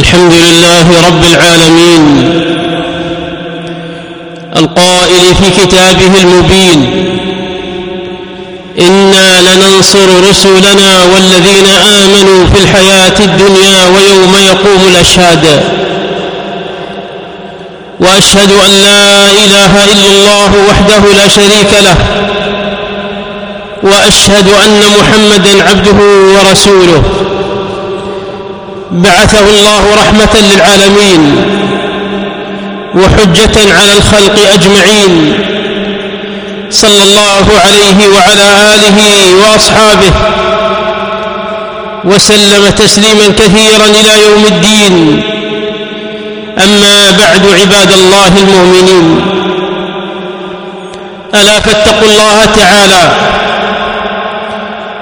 الحمد لله رب العالمين القائل في كتابه المبين إنا لننصر رسلنا والذين آمنوا في الحياة الدنيا ويوم يقوم الأشهاد وأشهد أن لا إله إلا الله وحده لا شريك له وأشهد أن محمدا عبده ورسوله بعثه الله رحمة للعالمين وحجة على الخلق أجمعين صلى الله عليه وعلى آله وأصحابه وسلم تسليما كثيرا إلى يوم الدين. أما بعد عباد الله المؤمنين ألا فاتقوا الله تعالى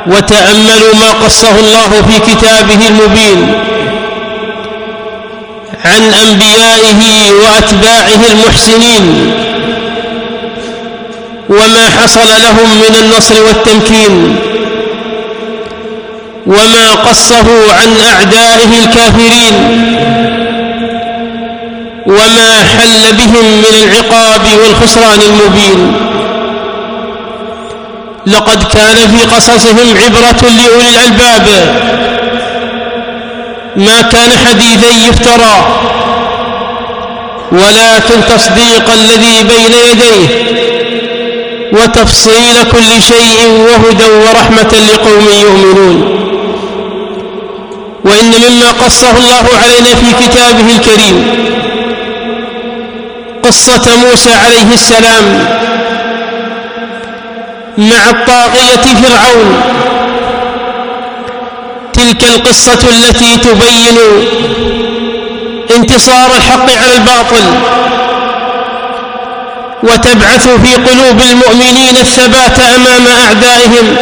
وتأملوا ما قصه الله في كتابه المبين. عن أنبيائه وأتباعه المحسنين وما حصل لهم من النصر والتمكين وما قصه عن أعدائه الكافرين وما حل بهم من العقاب والخسران المبين لقد كان في قصصهم عبرة لأولي الألباب ما كان حديثا يفترى ولكن تصديق الذي بين يديه وتفصيل كل شيء وهدى ورحمة لقوم يؤمنون. وإن مما قصه الله علينا في كتابه الكريم قصة موسى عليه السلام مع الطاغية فرعون. تلك القصة التي تبين انتصار الحق على الباطل وتبعث في قلوب المؤمنين الثبات أمام أعدائهم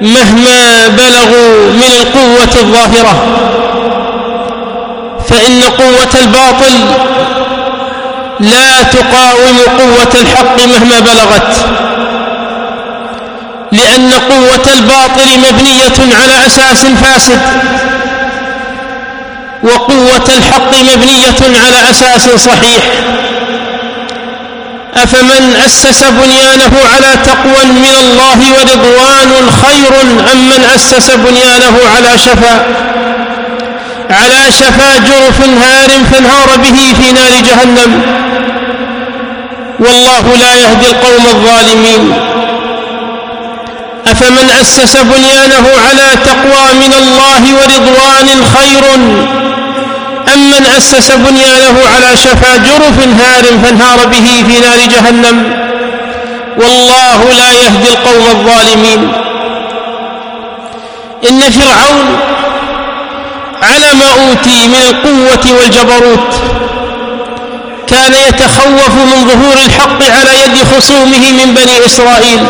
مهما بلغوا من القوة الظاهرة. فإن قوة الباطل لا تقاوم قوة الحق مهما بلغت. لأن قوة الباطل مبنية على أساس فاسد وقوة الحق مبنية على أساس صحيح. أفمن أسس بنيانه على تقوى من الله ورضوان خير أم من أسس بنيانه على شفا على شفا جرف هار فانهار به في نار جهنم؟ والله لا يهدي القوم الظالمين. أفمن أسس بنيانه على تقوى من الله ورضوان خير؟ أم من أسس بنيانه على شفا جرف هار فانهار به في نار جهنم؟ والله لا يهدي القوم الظالمين. إن فرعون على ما أوتي من القوة والجبروت كان يتخوف من ظهور الحق على يد خصومه من بني إسرائيل.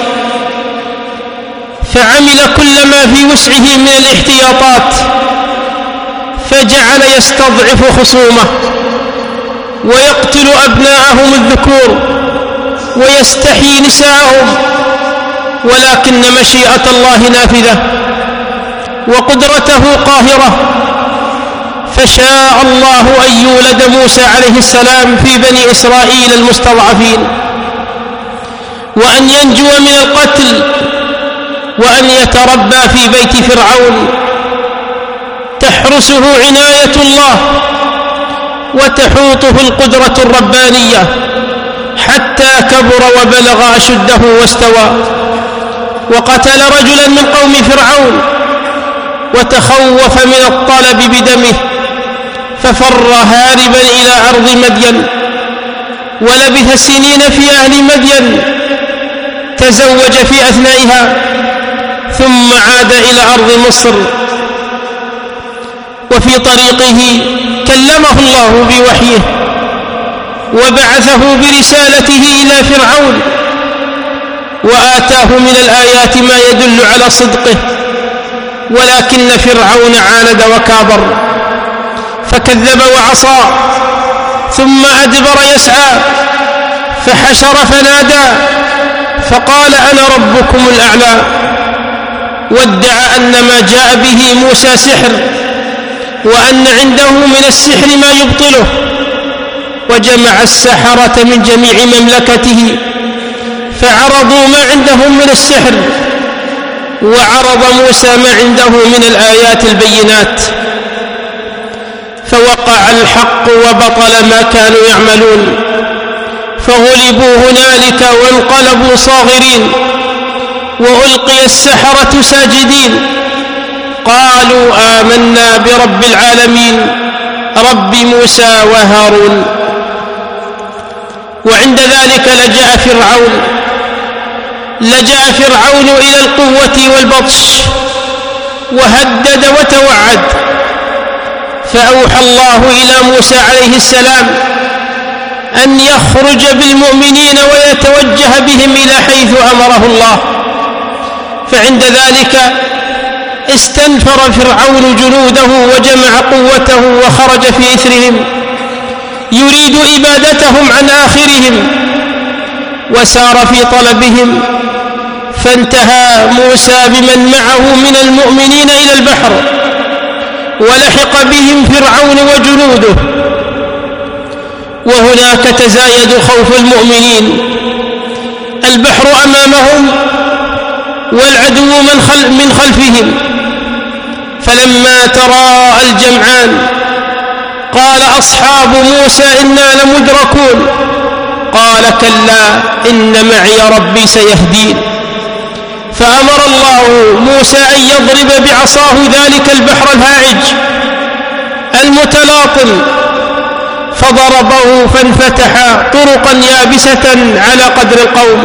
فعمل كل ما في وسعه من الاحتياطات فجعل يستضعف خصومه ويقتل أبناءهم الذكور ويستحيي نساءهم ولكن مشيئة الله نافذة وقدرته قاهرة فشاء الله أن يولد موسى عليه السلام في بني إسرائيل المستضعفين وأن ينجو من القتل وأن يتربى في بيت فرعون. تحرسه عناية الله وتحوطه القدرة الربانية حتى كبر وبلغ أشده واستوى. وقتل رجلا من قوم فرعون وتخوف من الطلب بدمه ففر هاربا إلى أرض مدين ولبث سنين في أهل مدين تزوج في أثنائها ثم عاد إلى أرض مصر. وفي طريقه كلمه الله بوحيه وبعثه برسالته إلى فرعون وآتاه من الآيات ما يدل على صدقه ولكن فرعون عاند وكابر فكذب وعصى ثم أدبر يسعى فحشر فنادى فقال أنا ربكم الأعلى. وادعى أن ما جاء به موسى سحر وأن عنده من السحر ما يبطله. وجمع السحرة من جميع مملكته فعرضوا ما عندهم من السحر وعرض موسى ما عنده من الآيات البينات. فوقع الحق وبطل ما كانوا يعملون. فغلبوا هنالك وانقلبوا صاغرين. وألقي السحرة ساجدين. قالوا آمنا برب العالمين. رب موسى وهارون. وعند ذلك لجأ فرعون. لجأ فرعون إلى القوة والبطش. وهدد وتوعد. فأوحى الله إلى موسى عليه السلام أن يخرج بالمؤمنين ويتوجه بهم إلى حيث أمره الله. فعند ذلك استنفر فرعون جنوده وجمع قوته وخرج في إثرهم يريد إبادتهم عن آخرهم وسار في طلبهم فانتهى موسى بمن معه من المؤمنين إلى البحر ولحق بهم فرعون وجنوده وهناك تزايد خوف المؤمنين البحر أمامهم والعدو من, خل من خلفهم. فلما تراءى الجمعان قال أصحاب موسى إنا لمدركون. قال كلا إن معي ربي سيهدين. فأمر الله موسى أن يضرب بعصاه ذلك البحر الهائج المتلاطم. فضربه فانفتح طرقا يابسة على قدر القوم.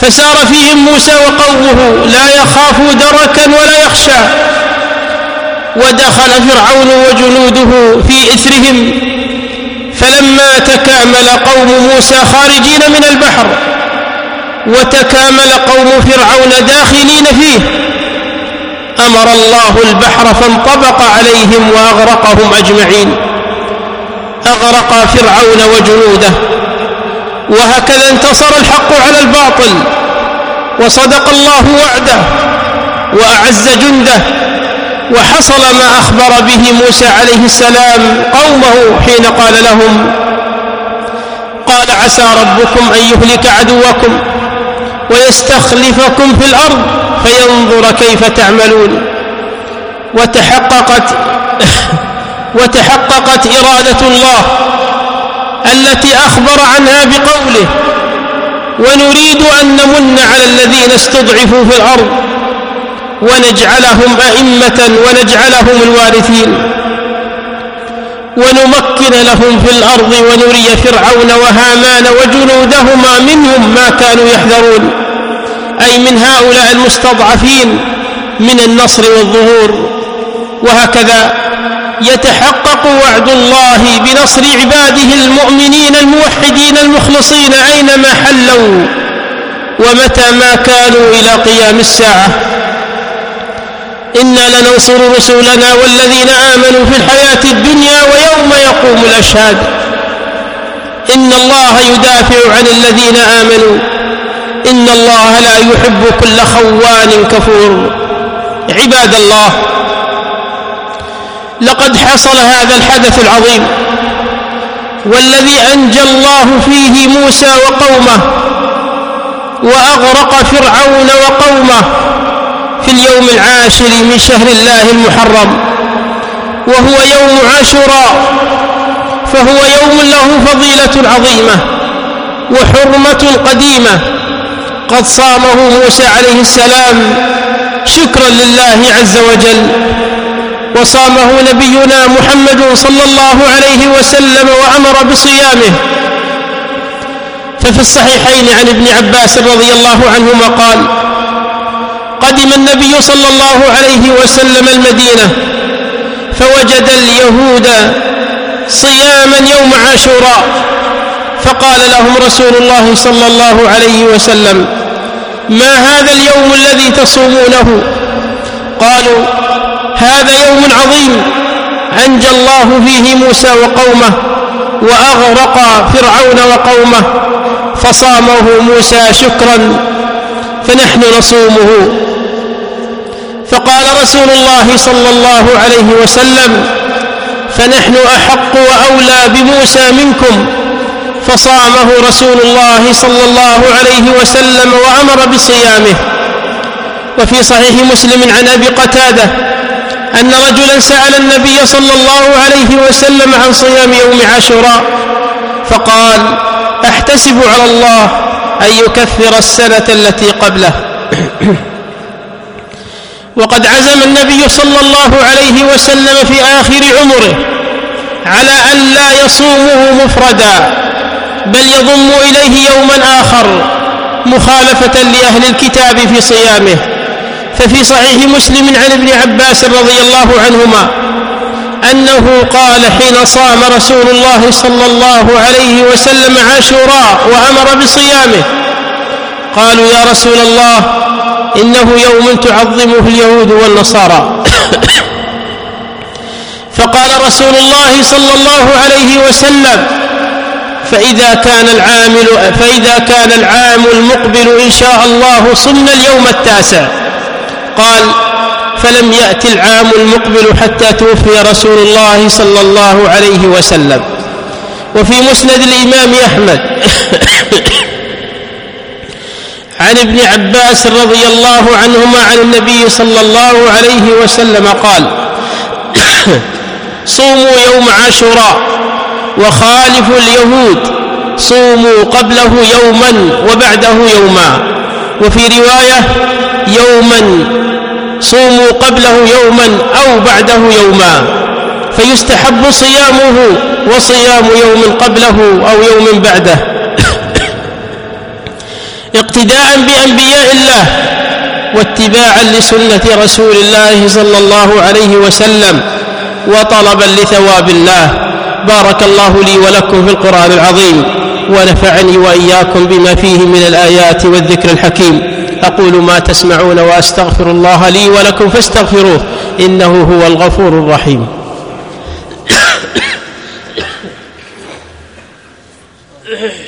فسار فيهم موسى وقومه لا يخاف دركا ولا يخشى. ودخل فرعون وجنوده في إثرهم. فلما تكامل قوم موسى خارجين من البحر وتكامل قوم فرعون داخلين فيه أمر الله البحر فانطبق عليهم وأغرقهم أجمعين. أغرق فرعون وجنوده. وهكذا انتصر الحق على الباطل وصدق الله وعده وأعز جنده وحصل ما أخبر به موسى عليه السلام قومه حين قال لهم قال عسى ربكم أن يهلك عدوكم ويستخلفكم في الأرض فينظر كيف تعملون وتحققت وتحققت إرادة الله التي أخبر عنها بقوله ونريد أن نمن على الذين استضعفوا في الأرض ونجعلهم أئمة ونجعلهم الوارثين ونمكن لهم في الأرض ونري فرعون وهامان وجنودهما منهم ما كانوا يحذرون أي من هؤلاء المستضعفين من النصر والظهور وهكذا يتحقق وعد الله بنصر عباده المؤمنين الموحدين المخلصين أينما حلوا ومتى ما كانوا إلى قيام الساعة. إنا لننصر رسولنا والذين آمنوا في الحياة الدنيا ويوم يقوم الأشهاد. إن الله يدافع عن الذين آمنوا. إن الله لا يحب كل خوان كفور. عباد الله لقد حصل هذا الحدث العظيم والذي أنجى الله فيه موسى وقومه وأغرق فرعون وقومه في اليوم العاشر من شهر الله المحرم وهو يوم عاشوراء فهو يوم له فضيلة عظيمة وحرمة قديمة. قد صامه موسى عليه السلام شكرا لله عز وجل وصامه نبينا محمد صلى الله عليه وسلم وأمر بصيامه. ففي الصحيحين عن ابن عباس رضي الله عنهما قال قدم النبي صلى الله عليه وسلم المدينة فوجد اليهود صياما يوم عاشوراء فقال لهم رسول الله صلى الله عليه وسلم ما هذا اليوم الذي تصومونه؟ قالوا هذا يوم عظيم أنجى الله فيه موسى وقومه وأغرق فرعون وقومه فصامه موسى شكرا فنحن نصومه. فقال رسول الله صلى الله عليه وسلم فنحن أحق وأولى بموسى منكم. فصامه رسول الله صلى الله عليه وسلم وأمر بصيامه. وفي صحيح مسلم عن أبي قتادة أن رجلا سأل النبي صلى الله عليه وسلم عن صيام يوم عاشوراء فقال أحتسب على الله أن يكفر السنة التي قبله. وقد عزم النبي صلى الله عليه وسلم في آخر عمره على أن لا يصومه مفردا بل يضم إليه يوما آخر مخالفة لأهل الكتاب في صيامه. ففي صحيح مسلم عن ابن عباس رضي الله عنهما أنه قال حين صام رسول الله صلى الله عليه وسلم عاشوراء وأمر بصيامه قالوا يا رسول الله إنه يوم تعظمه اليهود والنصارى. فقال رسول الله صلى الله عليه وسلم فإذا كان العامل فإذا كان العام المقبل إن شاء الله صمنا اليوم التاسع. قال فلم يأت العام المقبل حتى توفي رسول الله صلى الله عليه وسلم. وفي مسند الإمام أحمد. عن ابن عباس رضي الله عنهما عن النبي صلى الله عليه وسلم قال صوموا يوم عاشوراء وخالفوا اليهود. صوموا قبله يوما وبعده يوما. وفي رواية يوما صوموا قبله يوما أو بعده يوما فيستحب صيامه وصيام يوم قبله أو يوم بعده اقتداء بأنبياء الله واتباعا لسنة رسول الله صلى الله عليه وسلم وطلبا لثواب الله. بارك الله لي ولكم في القرآن العظيم. ونفعني وإياكم بما فيه من الآيات والذكر الحكيم. أقول ما تسمعون وأستغفر الله لي ولكم فاستغفروه إنه هو الغفور الرحيم.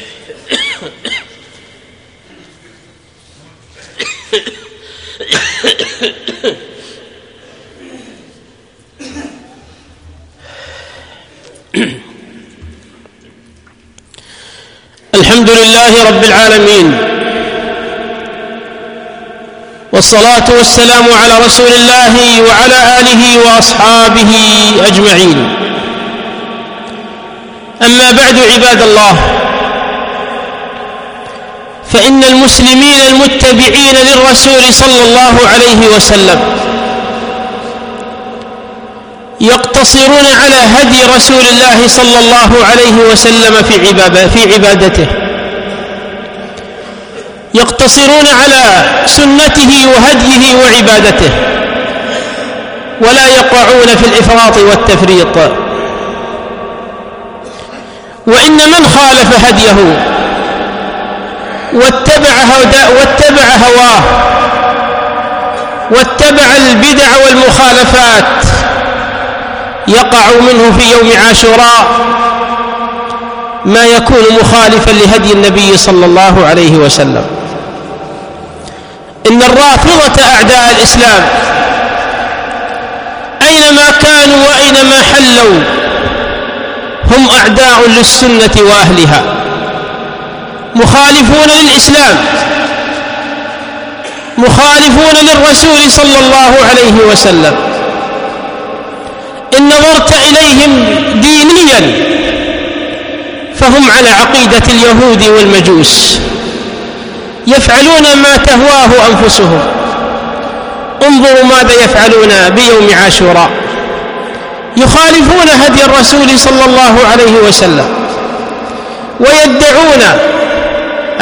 الحمد لله رب العالمين والصلاة والسلام على رسول الله وعلى آله وأصحابه أجمعين. أما بعد عباد الله فإن المسلمين المتبعين للرسول صلى الله عليه وسلم يقتصرون على هدي رسول الله صلى الله عليه وسلم في في عبادته. يقتصرون على سنته وهديه وعبادته. ولا يقعون في الإفراط والتفريط. وإن من خالف هديه واتبع واتبع هواه واتبع البدع والمخالفات يقع منه في يوم عاشوراء ما يكون مخالفا لهدي النبي صلى الله عليه وسلم. إن الرافضة أعداء الإسلام أينما كانوا وأينما حلوا هم أعداء للسنة وأهلها مخالفون للإسلام مخالفون للرسول صلى الله عليه وسلم. إن نظرت إليهم دينيا فهم على عقيدة اليهود والمجوس. يفعلون ما تهواه أنفسهم. انظروا ماذا يفعلون بيوم عاشوراء. يخالفون هدي الرسول صلى الله عليه وسلم. ويدعون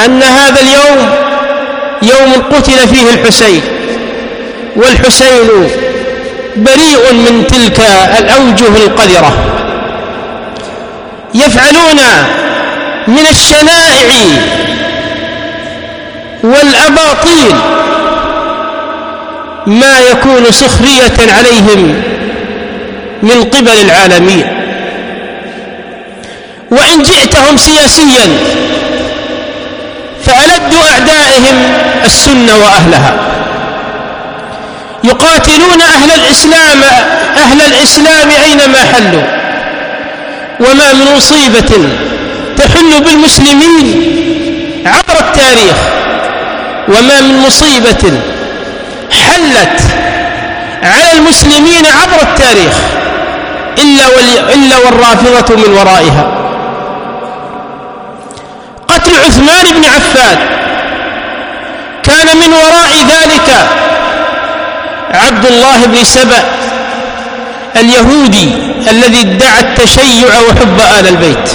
أن هذا اليوم يوم قتل فيه الحسين والحسين بريء من تلك الأوجه القذرة. يفعلون من الشنائع والأباطيل ما يكون سخرية عليهم من قبل العالمين. وإن جئتهم سياسيا فألد أعدائهم السنة وأهلها. يقاتلون أهل الإسلام أهل الإسلام أينما حلوا؟ وما من مصيبة تحل بالمسلمين عبر التاريخ. وما من مصيبة حلت على المسلمين عبر التاريخ إلا, إلا والرافضة من ورائها. قتل عثمان بن عفان كان من وراء ذلك. عبد الله بن سبأ اليهودي الذي ادعى التشيع وحب آل البيت.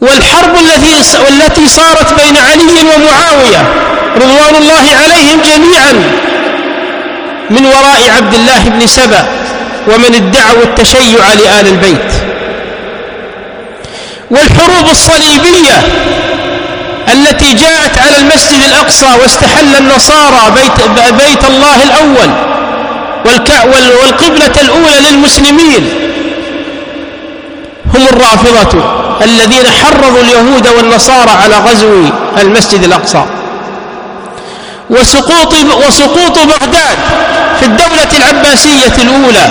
والحرب التي والتي صارت بين علي ومعاوية رضوان الله عليهم جميعا من وراء عبد الله بن سبأ ومن ادعوا التشيع لآل البيت. والحروب الصليبية التي جاءت على المسجد الأقصى واستحل النصارى بيت, بيت الله الأول والقبلة الأولى للمسلمين. هم الرافضة الذين حرضوا اليهود والنصارى على غزو المسجد الأقصى. وسقوط, وسقوط بغداد في الدولة العباسية الأولى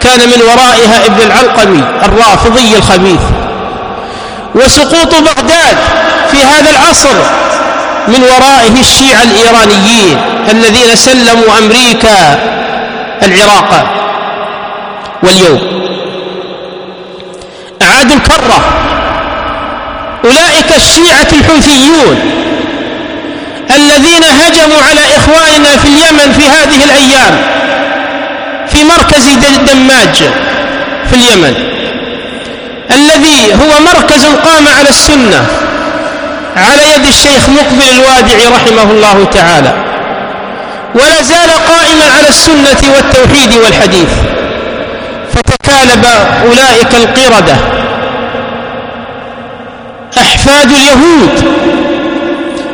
كان من ورائها ابن العلقمي الرافضي الخبيث. وسقوط بغداد في هذا العصر من ورائه الشيعة الإيرانيين الذين سلموا أمريكا العراق واليوم. أعادوا الكرة. أولئك الشيعة الحوثيون الذين هجموا على إخواننا في اليمن في هذه الأيام في مركز دماج في اليمن. الذي هو مركز قام على السنة على يد الشيخ مقبل الوادعي رحمه الله تعالى. ولا زال قائما على السنة والتوحيد والحديث. فتكالب أولئك القردة. أحفاد اليهود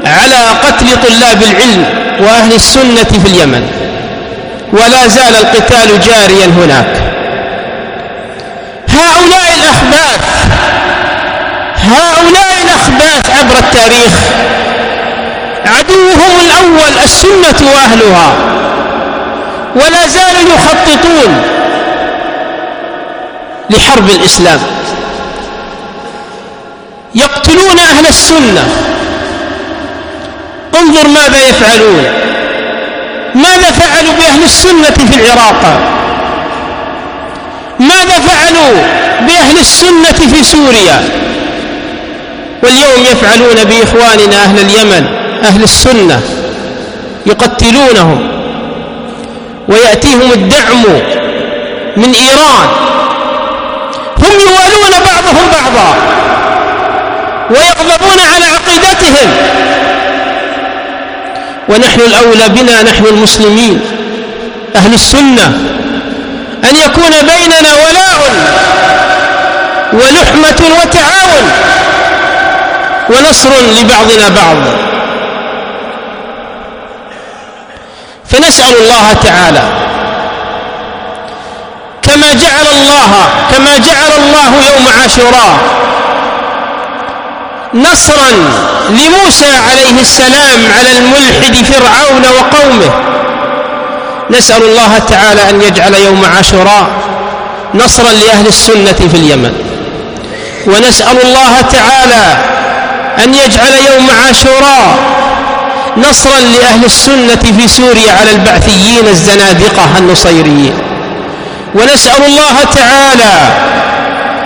على قتل طلاب العلم وأهل السنة في اليمن. ولا زال القتال جاريا هناك هؤلاء الأخباث هؤلاء الأخباث عبر التاريخ عدوهم الأول السنة وأهلها ولا زالوا يخططون لحرب الإسلام. يقتلون أهل السنة. انظر ماذا يفعلون. ماذا فعلوا بأهل السنة في العراق؟ ماذا فعلوا بأهل السنة في سوريا؟ واليوم يفعلون بإخواننا أهل اليمن أهل السنة يقتلونهم ويأتيهم الدعم من إيران. هم يوالون بعضهم بعضا ويغضبون على عقيدتهم. ونحن الأولى بنا نحن المسلمين أهل السنة أن يكون بيننا ولاء ولحمة وتعاون. ونصر لبعضنا بعض. فنسأل الله تعالى كما جعل الله كما جعل الله يوم عاشوراء نصرا لموسى عليه السلام على الملحد فرعون وقومه. نسأل الله تعالى أن يجعل يوم عاشوراء نصرا لأهل السنة في اليمن. ونسأل الله تعالى أن يجعل يوم عاشوراء نصرا لأهل السنة في سوريا على البعثيين الزنادقة النصيريين. ونسأل الله تعالى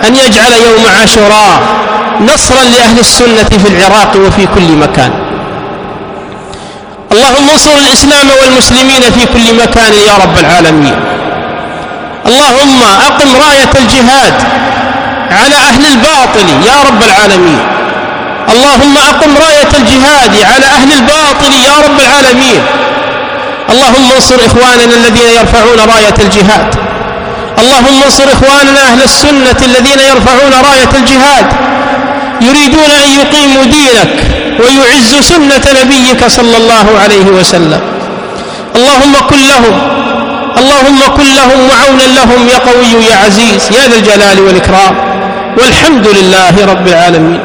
أن يجعل يوم عاشوراء نصرا لأهل السنة في العراق وفي كل مكان. اللهم انصر الإسلام والمسلمين في كل مكان يا رب العالمين. اللهم أقم راية الجهاد على أهل الباطل يا رب العالمين. اللهم أقم راية الجهاد على أهل الباطل يا رب العالمين. اللهم انصر إخواننا الذين يرفعون راية الجهاد. اللهم انصر إخواننا أهل السنة الذين يرفعون راية الجهاد. يريدون أن يقيموا دينك ويعز سنة نبيك صلى الله عليه وسلم. اللهم كن لهم اللهم كن لهم وعونا لهم يا قوي يا عزيز يا ذا الجلال والإكرام. والحمد لله رب العالمين.